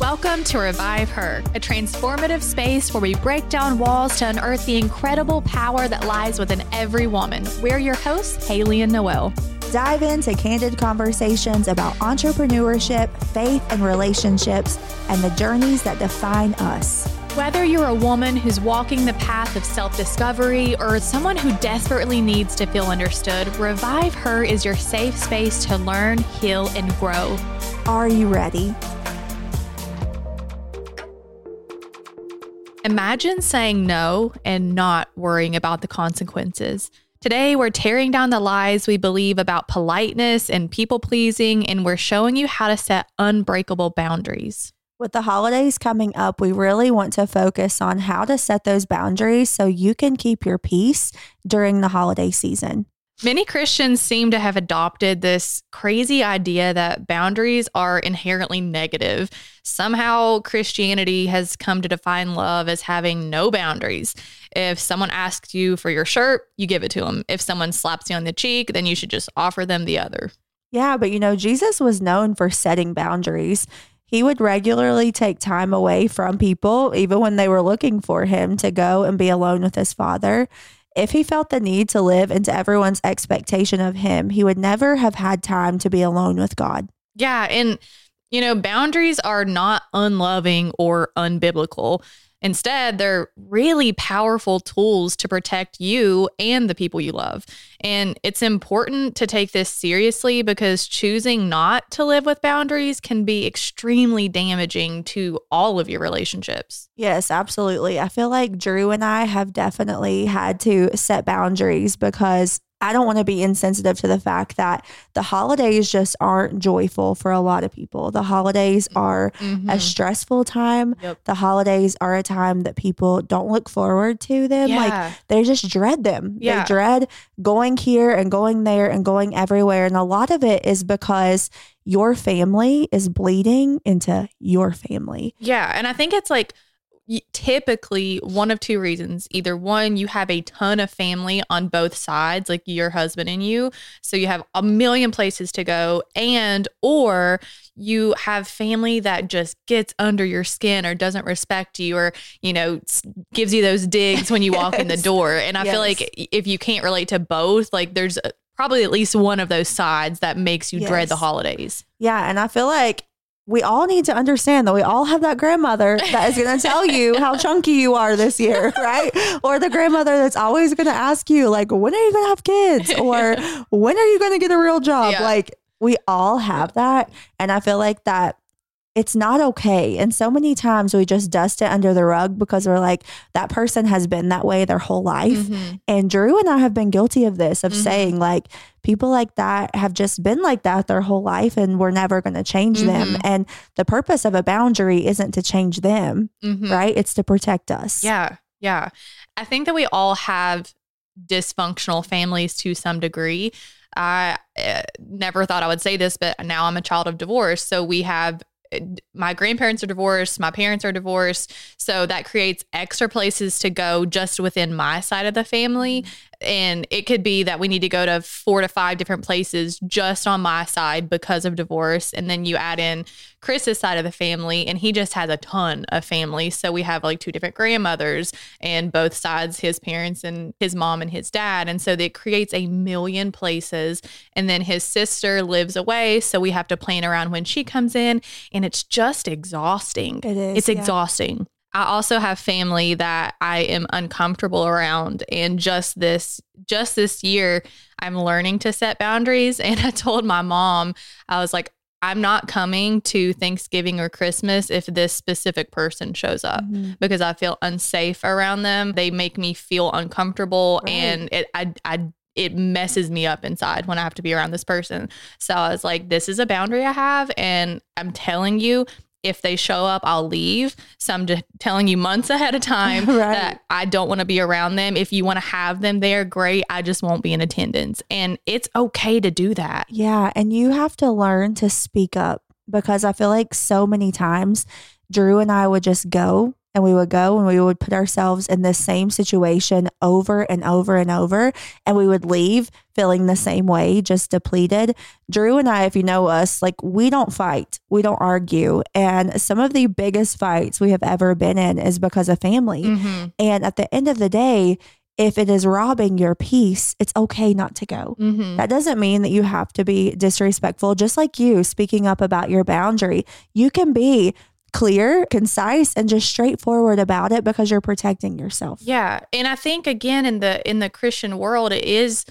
Welcome to Revive Her, a transformative space where we break down walls to unearth the incredible power that lies within every woman. We're your hosts, Haley and Noel. Dive into candid conversations about entrepreneurship, faith, and relationships, and the journeys that define us. Whether you're a woman who's walking the path of self discovery or someone who desperately needs to feel understood, Revive Her is your safe space to learn, heal, and grow. Are you ready? Imagine saying no and not worrying about the consequences. Today, we're tearing down the lies we believe about politeness and people pleasing, and we're showing you how to set unbreakable boundaries. With the holidays coming up, we really want to focus on how to set those boundaries so you can keep your peace during the holiday season. Many Christians seem to have adopted this crazy idea that boundaries are inherently negative. Somehow, Christianity has come to define love as having no boundaries. If someone asks you for your shirt, you give it to them. If someone slaps you on the cheek, then you should just offer them the other. Yeah, but you know, Jesus was known for setting boundaries. He would regularly take time away from people, even when they were looking for him to go and be alone with his father. If he felt the need to live into everyone's expectation of him, he would never have had time to be alone with God. Yeah. And, you know, boundaries are not unloving or unbiblical. Instead, they're really powerful tools to protect you and the people you love. And it's important to take this seriously because choosing not to live with boundaries can be extremely damaging to all of your relationships. Yes, absolutely. I feel like Drew and I have definitely had to set boundaries because I don't want to be insensitive to the fact that the holidays just aren't joyful for a lot of people. The holidays are Mhm. a stressful time. Yep. The holidays are a time that people don't look forward to them. Like they just dread them. Yeah. They dread going here and going there and going everywhere. And a lot of it is because your family is bleeding into your family. Yeah. And I think it's like typically one of two reasons. Either one, you have a ton of family on both sides, like your husband and you. So you have a million places to go. And, or you have family that just gets under your skin or doesn't respect you or, you know, gives you those digs when you walk in the door. And I feel like if you can't relate to both, like there's uh, probably at least one of those sides that makes you dread the holidays. Yeah. And I feel like we all need to understand that we all have that grandmother that is going to tell you how chunky you are this year, right? Or the grandmother that's always going to ask you, like, when are you going to have kids? Or when are you going to get a real job? Yeah. Like, we all have that. And I feel like that it's not okay. And so many times we just dust it under the rug because we're like, that person has been that way their whole life. Mhm. And Drew and I have been guilty of this, of Mhm. saying like people like that have just been like that their whole life and we're never going to change them. Mhm. And the purpose of a boundary isn't to change them, Mhm. right? It's to protect us. Yeah. Yeah. I think that we all have dysfunctional families to some degree. I uh, never thought I would say this, but now I'm a child of divorce. So we have my grandparents are divorced, my parents are divorced. So that creates extra places to go just within my side of the family. And it could be that we need to go to four to five different places just on my side because of divorce. And then you add in Chris's side of the family, and he just has a ton of family. So we have like two different grandmothers and both sides, his parents and his mom and his dad. And so it creates a million places. And then his sister lives away. So we have to plan around when she comes in. And it's just exhausting. It is, It's yeah. exhausting. I also have family that I am uncomfortable around and just this just this year I'm learning to set boundaries and I told my mom I was like I'm not coming to Thanksgiving or Christmas if this specific person shows up Mhm. because I feel unsafe around them. They make me feel uncomfortable Right. and it I I it messes me up inside when I have to be around this person. So I was like, this is a boundary I have. And I'm telling you, if they show up, I'll leave. So I'm just telling you months ahead of time Right. that I don't want to be around them. If you want to have them there, great. I just won't be in attendance. And it's okay to do that. Yeah. And you have to learn to speak up because I feel like so many times Drew and I would just go and we would go and we would put ourselves in the same situation over and over and over. And we would leave feeling the same way, just depleted. Drew and I, if you know us, like we don't fight, we don't argue. And some of the biggest fights we have ever been in is because of family. Mm-hmm. And at the end of the day, if it is robbing your peace, it's okay not to go. Mm-hmm. That doesn't mean that you have to be disrespectful. Just like you speaking up about your boundary, you can be clear, concise, and just straightforward about it because you're protecting yourself. Yeah, and I think again in the in the Christian world, it is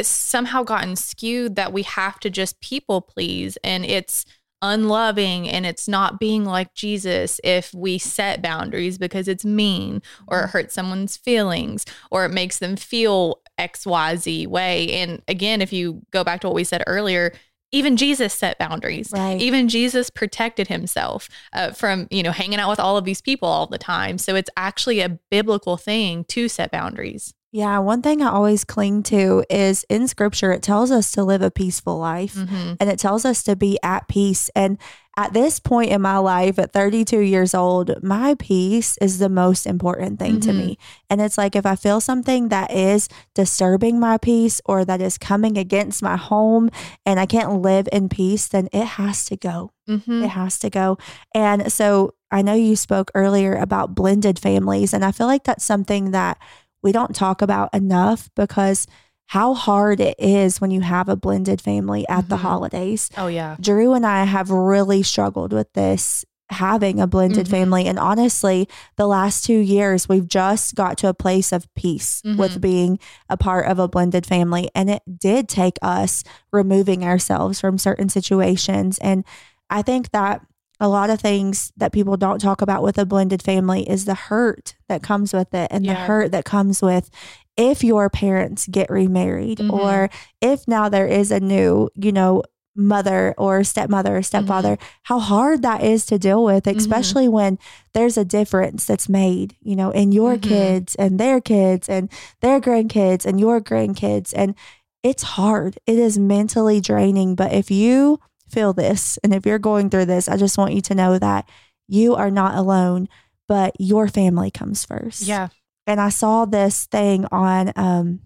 somehow gotten skewed that we have to just people please, and it's unloving and it's not being like Jesus if we set boundaries because it's mean or it mm-hmm. hurts someone's feelings or it makes them feel XYZ way. And again, if you go back to what we said earlier, even Jesus set boundaries. Right. Even Jesus protected himself uh, from, you know, hanging out with all of these people all the time. So it's actually a biblical thing to set boundaries. Yeah. One thing I always cling to is in scripture, it tells us to live a peaceful life Mm-hmm. and it tells us to be at peace. And at this point in my life, at 32 years old, my peace is the most important thing to Mhm. me. And it's like if I feel something that is disturbing my peace or that is coming against my home and I can't live in peace, then it has to go. Mm-hmm. It has to go. And so I know you spoke earlier about blended families, and I feel like that's something that we don't talk about enough because how hard it is when you have a blended family at the Mhm. holidays. Oh, yeah. Drew and I have really struggled with this having a blended Mhm. family. And honestly, the last two years, we've just got to a place of peace with Mhm. being a part of a blended family. And it did take us removing ourselves from certain situations. And I think that a lot of things that people don't talk about with a blended family is the hurt that comes with it and the hurt that comes with if your parents get remarried Mhm. or if now there is a new, you know, mother or stepmother or stepfather, how hard that is to deal with, especially when there's a difference that's made, you know, in your Mhm. kids and their kids and their grandkids and your grandkids. And it's hard. It is mentally draining. But if you feel this and if you're going through this, I just want you to know that you are not alone, but your family comes first Yeah. And I saw this thing on um,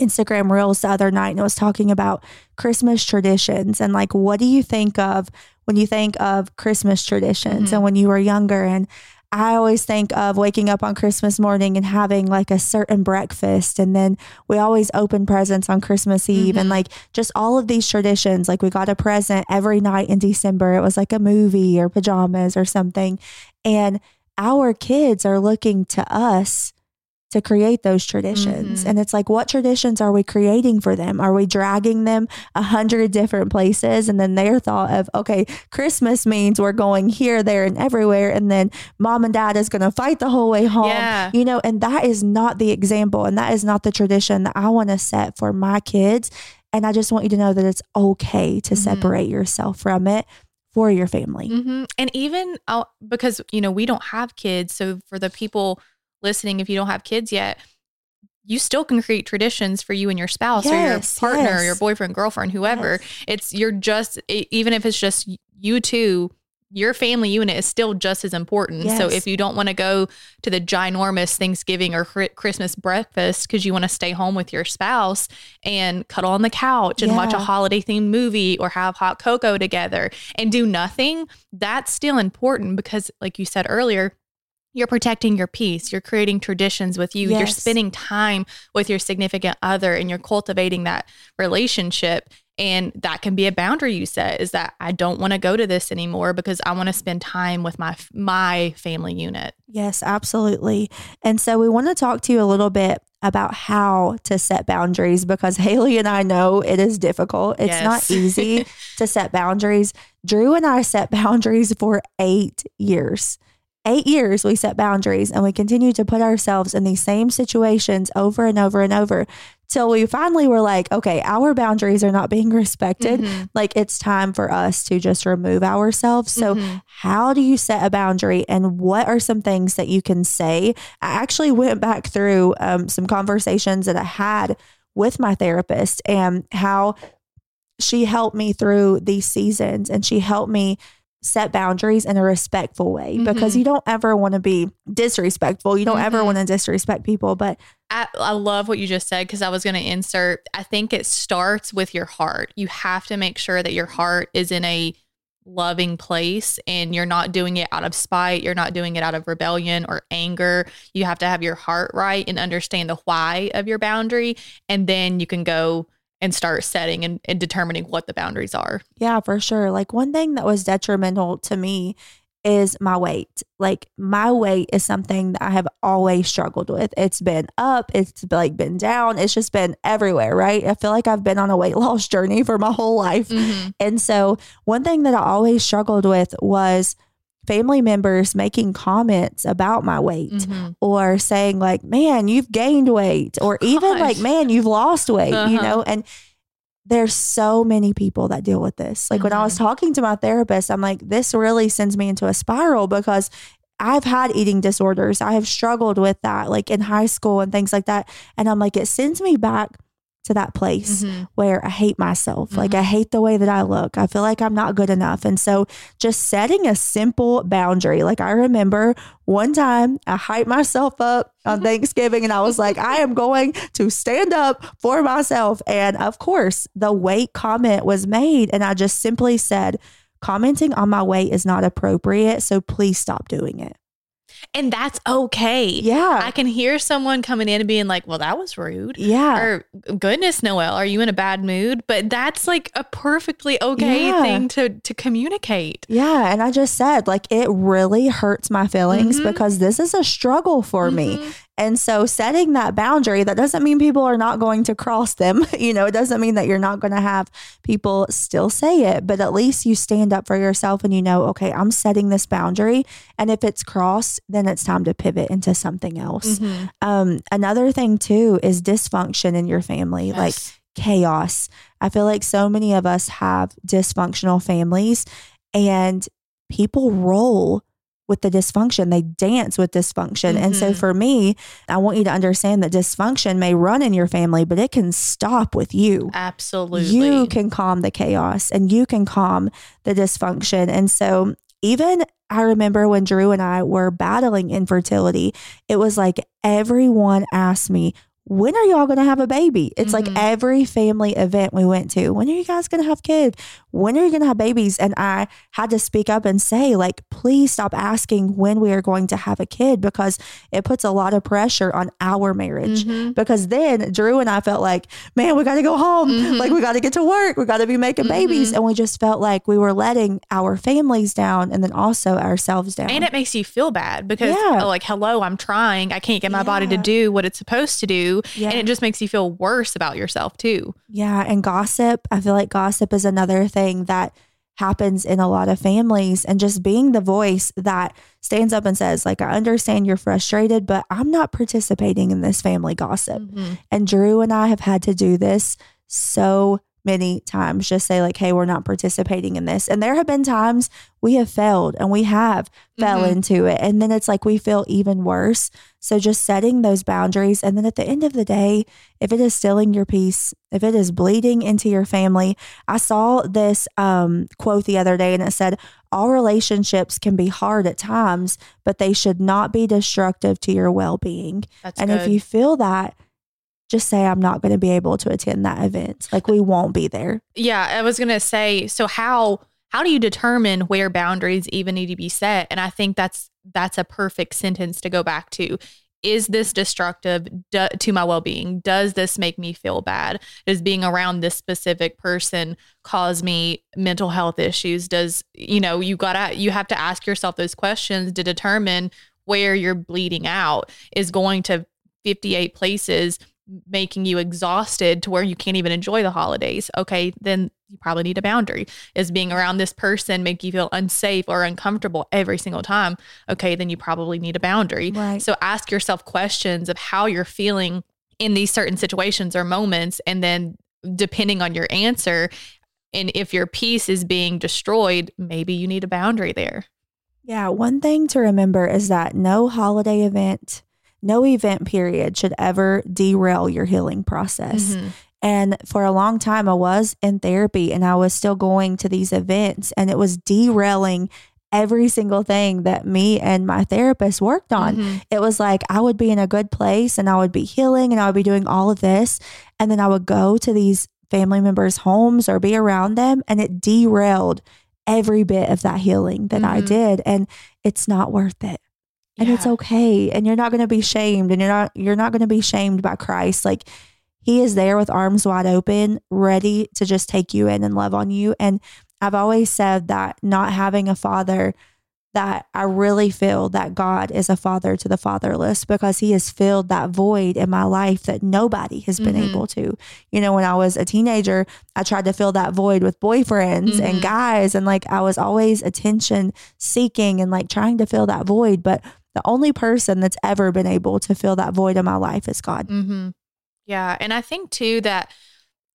Instagram Reels the other night, and it was talking about Christmas traditions and like, what do you think of when you think of Christmas traditions Mhm. and when you were younger? And I always think of waking up on Christmas morning and having like a certain breakfast. And then we always open presents on Christmas Eve and Mhm. like just all of these traditions. Like we got a present every night in December. It was like a movie or pajamas or something. And our kids are looking to us to create those traditions. Mhm. And it's like, what traditions are we creating for them? Are we dragging them a hundred different places? And then their thought of, okay, Christmas means we're going here, there, and everywhere. And then mom and dad is going to fight the whole way home. Yeah. You know, and that is not the example. And that is not the tradition that I want to set for my kids. And I just want you to know that it's okay to Mhm. separate yourself from it for your family. hmm And even uh, because, you know, we don't have kids. So for the people listening, if you don't have kids yet, you still can create traditions for you and your spouse or your Yes, partner or your boyfriend, girlfriend, whoever. Yes. It's you're just even if it's just you two, your family unit is still just as important. So if you don't want to go to the ginormous Thanksgiving or Christmas breakfast because you want to stay home with your spouse and cuddle on the couch and watch a holiday themed movie or have hot cocoa together and do nothing, that's still important because like you said earlier, you're protecting your peace. You're creating traditions with you. You're spending time with your significant other and you're cultivating that relationship. And that can be a boundary you set is that I don't want to go to this anymore because I want to spend time with my my family unit. Yes, absolutely. And so we want to talk to you a little bit about how to set boundaries because Haley and I know it is difficult. It's Yes. not easy to set boundaries. Drew and I set boundaries for eight years. Eight years we set boundaries and we continue to put ourselves in these same situations over and over and over till we finally were like, okay, our boundaries are not being respected. Mhm. Like it's time for us to just remove ourselves. So, Mhm. how do you set a boundary and what are some things that you can say? I actually went back through um, some conversations that I had with my therapist and how she helped me through these seasons and she helped me set boundaries in a respectful way because Mhm. you don't ever want to be disrespectful. You don't ever Mhm. want to disrespect people, but I, I love what you just said because I was going to insert. I think it starts with your heart. You have to make sure that your heart is in a loving place and you're not doing it out of spite. You're not doing it out of rebellion or anger. You have to have your heart right and understand the why of your boundary. And then you can go and start setting and, and determining what the boundaries are. Yeah, for sure. Like one thing that was detrimental to me is my weight. Like my weight is something that I have always struggled with. It's been up, it's like been down, it's just been everywhere, right? I feel like I've been on a weight loss journey for my whole life. Mm-hmm. And so one thing that I always struggled with was family members making comments about my weight Mhm. or saying like, "Man, you've gained weight," or even like, "Man, you've lost weight," you Uh-huh. know, and there's so many people that deal with this. Like when I was talking to my therapist, I'm like, this really sends me into a spiral because I've had eating disorders. I have struggled with that, like in high school and things like that. And I'm like, it sends me back to that place Mhm. where I hate myself. Like I hate the way that I look. I feel like I'm not good enough. And so just setting a simple boundary. Like I remember one time I hyped myself up on Thanksgiving and I was like, I am going to stand up for myself. And of course, the weight comment was made. And I just simply said, commenting on my weight is not appropriate. So please stop doing it. And that's okay. Yeah. I can hear someone coming in and being like, well, that was rude. yeah. or goodness noel are you in a bad mood but that's like a perfectly okay Yeah. thing to to communicate Yeah. And I just said, like, it really hurts my feelings Mhm. because this is a struggle for me. And so setting that boundary, that doesn't mean people are not going to cross them. You know, it doesn't mean that you're not going to have people still say it, but at least you stand up for yourself and you know, okay, I'm setting this boundary. And if it's crossed, then it's time to pivot into something else. Mhm. Um, another thing too is dysfunction in your family. Like chaos. I feel like so many of us have dysfunctional families and people roll with the dysfunction. They dance with dysfunction. And so Mhm. for me, I want you to understand that dysfunction may run in your family, but it can stop with you. absolutely You can calm the chaos and you can calm the dysfunction. And so even I remember when Drew and I were battling infertility, it was like everyone asked me, when are y'all going to have a baby? It's like Mhm. every family event we went to. When are you guys going to have kids? When are you going to have babies? And I had to speak up and say, like, please stop asking when we are going to have a kid because it puts a lot of pressure on our marriage. Mhm. Because then Drew and I felt like, man, we got to go home. Mhm. Like, we got to get to work. We got to be making babies. Mhm. And we just felt like we were letting our families down and then also ourselves down. and it makes you feel bad because Yeah. like hello i'm trying i can't get my body to do what it's supposed to do Yeah. and it just makes you feel worse about yourself too Yeah, and gossip, I feel like gossip is another thing that happens in a lot of families and just being the voice that stands up and says like I understand you're frustrated, but I'm not participating in this family gossip. Mhm. And Drew and I have had to do this so many times just say like hey we're not participating in this. And there have been times we have failed and we have fell Mhm. into it. And then it's like we feel even worse. So just setting those boundaries. And then at the end of the day if it is stealing your peace if it is bleeding into your family i saw this um, quote the other day and it said all relationships can be hard at times but they should not be destructive to your well-being. That's and good. if you feel that just say i'm not going to be able to attend that event like we won't be there yeah, I was gonna say, so how how do you determine where boundaries even need to be set? And I think that's that's a perfect sentence to go back to. Is this destructive do, to my well being? Does this make me feel bad? Does being around this specific person cause me mental health issues? Does you know you gotta you have to ask yourself those questions to determine where you're bleeding out. Is going to 58 places making you exhausted to where you can't even enjoy the holidays, okay, then you probably need a boundary. Is being around this person make you feel unsafe or uncomfortable every single time? Okay, then you probably need a boundary. Right. So ask yourself questions of how you're feeling in these certain situations or moments and then depending on your answer and if your peace is being destroyed, maybe you need a boundary there. Yeah, one thing to remember is that no holiday event, no event period should ever derail your healing process. Mhm. And for a long time, I was in therapy and I was still going to these events, and it was derailing every single thing that me and my therapist worked on. Mhm. It was like I would be in a good place and I would be healing and I would be doing all of this. And then I would go to these family members' homes or be around them, and it derailed every bit of that healing that I Mhm. did. And it's not worth it and it's okay and you're not going to be shamed and you're not you're not going to be shamed by Christ like he is there with arms wide open ready to just take you in and love on you and I've always said that not having a father that I really feel that God is a father to the fatherless because he has filled that void in my life that nobody has been Mhm. able to. You know, when I was a teenager, I tried to fill that void with boyfriends and Mhm. guys and like I was always attention seeking and like trying to fill that void, but the only person that's ever been able to fill that void in my life is God. Mm-hmm. Yeah. And I think too that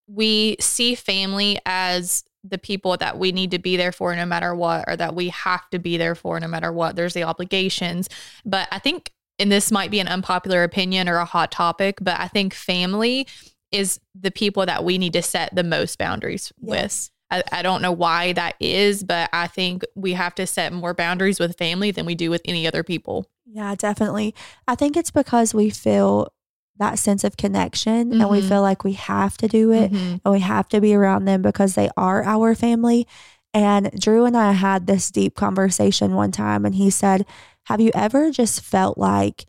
we see family as the people that we need to be there for no matter what, or that we have to be there for no matter what. There's the obligations. But I think, and this might be an unpopular opinion or a hot topic, but I think family is the people that we need to set the most boundaries with. I, I don't know why that is, but I think we have to set more boundaries with family than we do with any other people. Yeah, definitely. I think it's because we feel that sense of connection and we Mhm. feel like we have to do it Mhm. and we have to be around them because they are our family. And Drew and I had this deep conversation one time, and he said, Have you ever just felt like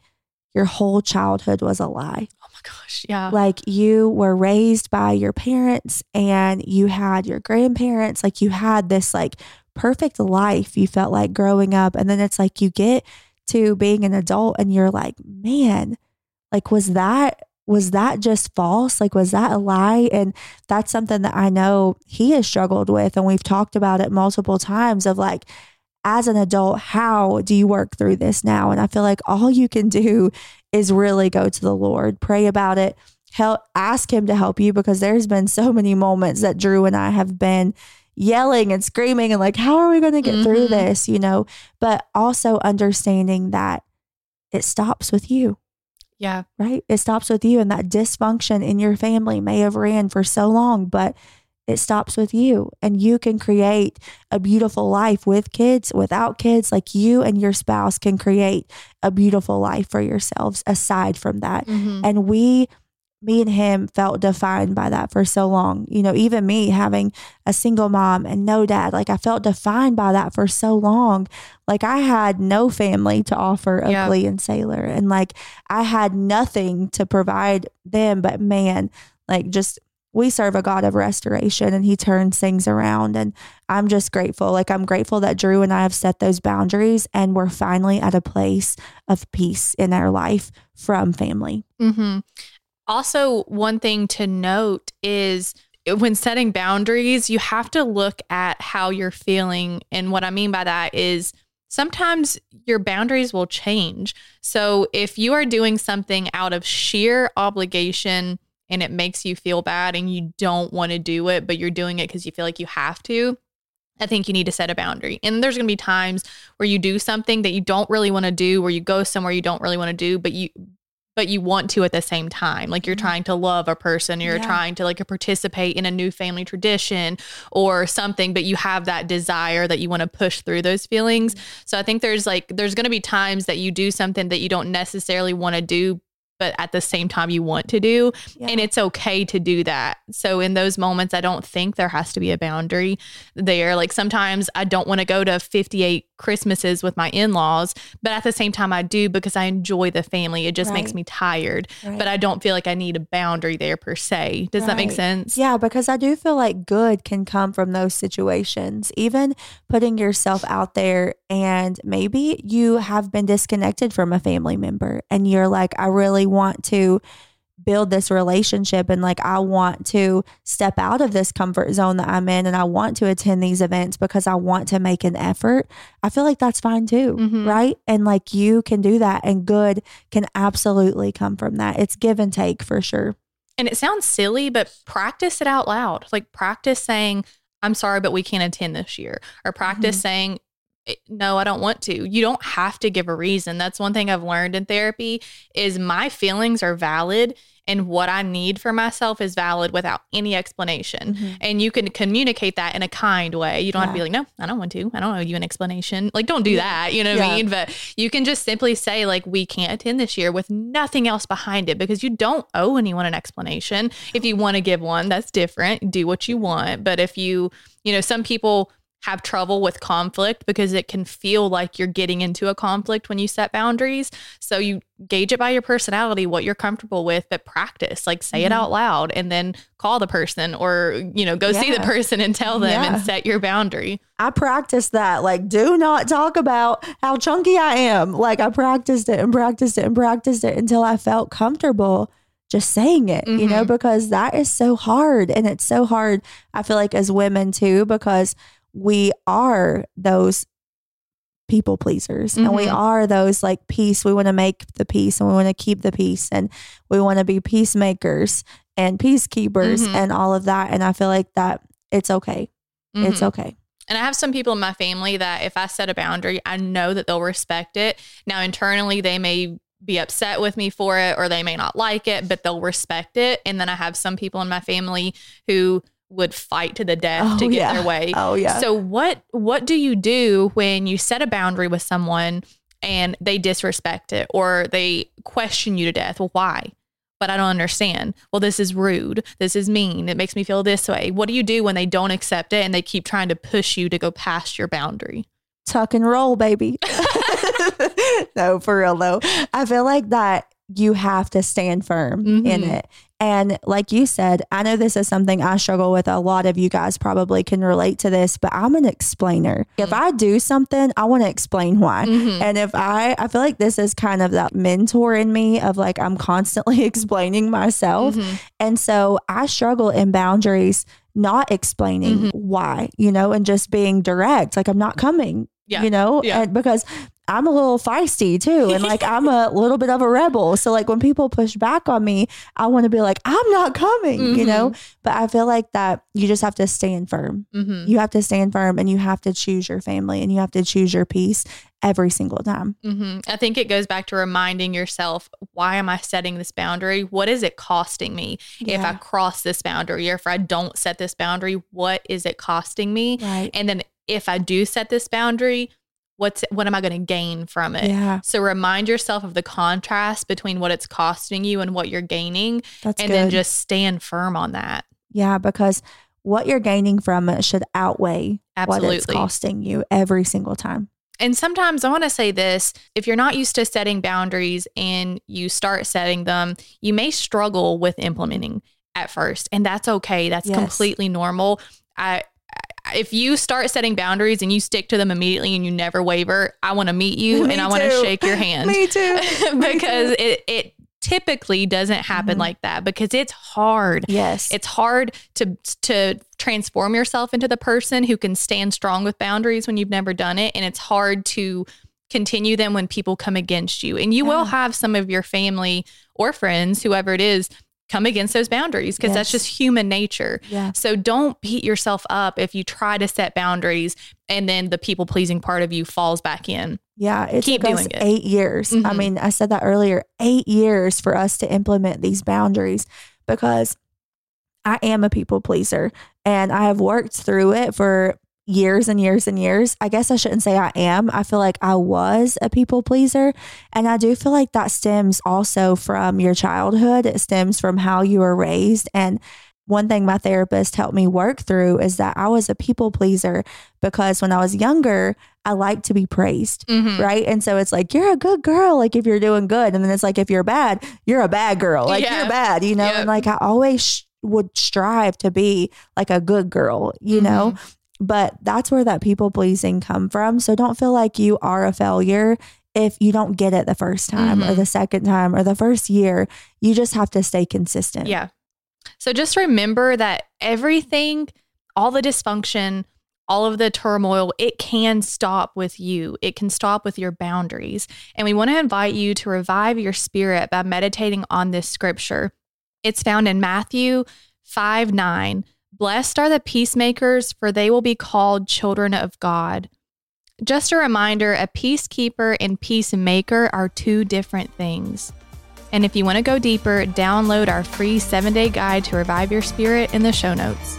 your whole childhood was a lie? Oh my gosh. Yeah. Like you were raised by your parents and you had your grandparents, like you had this like perfect life you felt like growing up. And then it's like you get to being an adult and you're like, man, like was that was that just false? Like was that a lie? And that's something that I know he has struggled with and we've talked about it multiple times of like as an adult, how do you work through this now? And I feel like all you can do is really go to the Lord, pray about it, help ask him to help you because there's been so many moments that Drew and I have been yelling and screaming and like how are we going to get through Mhm. this, you know? But also understanding that it stops with you Yeah. right? It stops with you, and that dysfunction in your family may have ran for so long, but it stops with you, and you can create a beautiful life with kids, without kids. Like you and your spouse can create a beautiful life for yourselves aside from that. Mhm. And we, me and him, felt defined by that for so long. You know, even me having a single mom and no dad, like I felt defined by that for so long. Like I had no family to offer Yeah. Oakley and Sailor, and like I had nothing to provide them. But man, like just we serve a God of restoration and he turns things around. And I'm just grateful. Like I'm grateful that Drew and I have set those boundaries and we're finally at a place of peace in our life from family. Mm-hmm. Also, one thing to note is when setting boundaries, you have to look at how you're feeling. And what I mean by that is sometimes your boundaries will change. So if you are doing something out of sheer obligation and it makes you feel bad and you don't want to do it, but you're doing it because you feel like you have to, I think you need to set a boundary. And there's going to be times where you do something that you don't really want to do, where you go somewhere you don't really want to do, but you but you want to at the same time. Like you're mm-hmm. trying to love a person, you're yeah. trying to like participate in a new family tradition or something, but you have that desire that you want to push through those feelings. Mm-hmm. So I think there's like there's going to be times that you do something that you don't necessarily want to do, but at the same time you want to do. Yeah. And it's okay to do that. So in those moments, I don't think there has to be a boundary there. Like sometimes I don't want to go to 58 Christmases with my in laws, but at the same time I do because I enjoy the family. It just right. makes me tired, right. but I don't feel like I need a boundary there per se. Does right. that make sense? Yeah, because I do feel like good can come from those situations. Even putting yourself out there and maybe you have been disconnected from a family member and you're like, I really want to build this relationship and like I want to step out of this comfort zone that I'm in and I want to attend these events because I want to make an effort. I feel like that's fine too, mm-hmm. right? And like you can do that and good can absolutely come from that. It's give and take for sure. And it sounds silly, but practice it out loud. Like practice saying, I'm sorry, but we can't attend this year. Or practice mm-hmm. saying, no i don't want to. You don't have to give a reason. That's one thing i've learned in therapy is my feelings are valid and what i need for myself is valid without any explanation. Mm-hmm. and you can communicate that in a kind way. You don't yeah. have to be like no i don't want to. I don't owe you an explanation. Like don't do yeah. that you know what yeah. i mean? But you can just simply say like we can't attend this year with nothing else behind it because you don't owe anyone an explanation. If you want to give one that's different. Do what you want. But if you you know some people have trouble with conflict because it can feel like you're getting into a conflict when you set boundaries. So you gauge it by your personality, what you're comfortable with, but practice, like say mm-hmm. it out loud and then call the person or, you know, go yeah. see the person and tell them yeah. and set your boundary. I practiced that. Like, do not talk about how chunky I am. Like, I practiced it and practiced it and practiced it until I felt comfortable just saying it, mm-hmm. you know, mm-hmm. because that is so hard. And it's so hard, I feel like, as women too, because we are those people pleasers mm-hmm. and we mm-hmm. are those like peace we want to make the peace and we want to keep the peace and we want to be peacemakers and peacekeepers mm-hmm. and all of that and i feel like that it's okay mm-hmm. it's okay and I have some people in my family that if I set a boundary, I know that they'll respect it. Now, internally, they may be upset with me for it or they may not like it, but they'll respect it. And then I have some people in my family who would fight to the death oh, to get yeah. their way. Oh yeah. So what what do you do when you set a boundary with someone and they disrespect it or they question you to death? Well, why? But I don't understand. Well, this is rude. This is mean. It makes me feel this way. What do you do when they don't accept it and they keep trying to push you to go past your boundary? Tuck and roll, baby. no, for real though. I feel like that you have to stand firm mm-hmm. in it. And like you said, I know this is something I struggle with. A lot of you guys probably can relate to this, but I'm an explainer. Mm-hmm. If I do something, I want to explain why. Mm-hmm. And if I, I feel like this is kind of that mentor in me of like, I'm constantly explaining myself. Mm-hmm. And so I struggle in boundaries, not explaining mm-hmm. why, you know, and just being direct. Like, I'm not coming. Yeah. You know, yeah. and because I'm a little feisty too. And like, I'm a little bit of a rebel. So, like, when people push back on me, I want to be like, I'm not coming, mm-hmm. you know? But I feel like that you just have to stand firm. Mm-hmm. You have to stand firm and you have to choose your family and you have to choose your peace every single time. Mm-hmm. I think it goes back to reminding yourself, why am I setting this boundary? What is it costing me yeah. if I cross this boundary or if I don't set this boundary? What is it costing me? Right. And then if I do set this boundary, what's what am I going to gain from it? Yeah. So remind yourself of the contrast between what it's costing you and what you're gaining. That's and good. then just stand firm on that. Yeah, because what you're gaining from it should outweigh Absolutely. what it's costing you every single time. And sometimes I want to say this if you're not used to setting boundaries and you start setting them, you may struggle with implementing at first. And that's okay. That's yes. completely normal. I if you start setting boundaries and you stick to them immediately and you never waver, I want to meet you Me and I want to shake your hand. Me too. because it it typically doesn't happen mm-hmm. like that because it's hard. Yes. It's hard to to transform yourself into the person who can stand strong with boundaries when you've never done it and it's hard to continue them when people come against you. And you yeah. will have some of your family or friends, whoever it is, come against those boundaries because that's just human nature. Yeah. So don't beat yourself up if you try to set boundaries and then the people pleasing part of you falls back in. Yeah, it Keep took us doing it. eight years. I Mhm. mean, I said that earlier. Eight years for us to implement these boundaries because I am a people pleaser and I have worked through it for years and years and years. I guess I shouldn't say I am. I feel like I was a people pleaser. And I do feel like that stems also from your childhood. It stems from how you were raised. And one thing my therapist helped me work through is that I was a people pleaser because when I was younger, I liked to be praised Mhm. right? And so it's like you're a good girl, like if you're doing good, and then it's like if you're bad, you're a bad girl, like Yeah. you're bad, you know. Yep. And like I always sh- would strive to be like a good girl, you know. Mm-hmm. But that's where that people pleasing come from. So don't feel like you are a failure if you don't get it the first time or Mhm. the second time or the first year. You just have to stay consistent. Yeah. So just remember that everything, all the dysfunction, all of the turmoil, it can stop with you. It can stop with your boundaries. And we want to invite you to revive your spirit by meditating on this scripture. It's found in Matthew 5 9. Blessed are the peacemakers, for they will be called children of God. Just a reminder a peacekeeper and peacemaker are two different things. And if you want to go deeper, download our free seven day guide to revive your spirit in the show notes.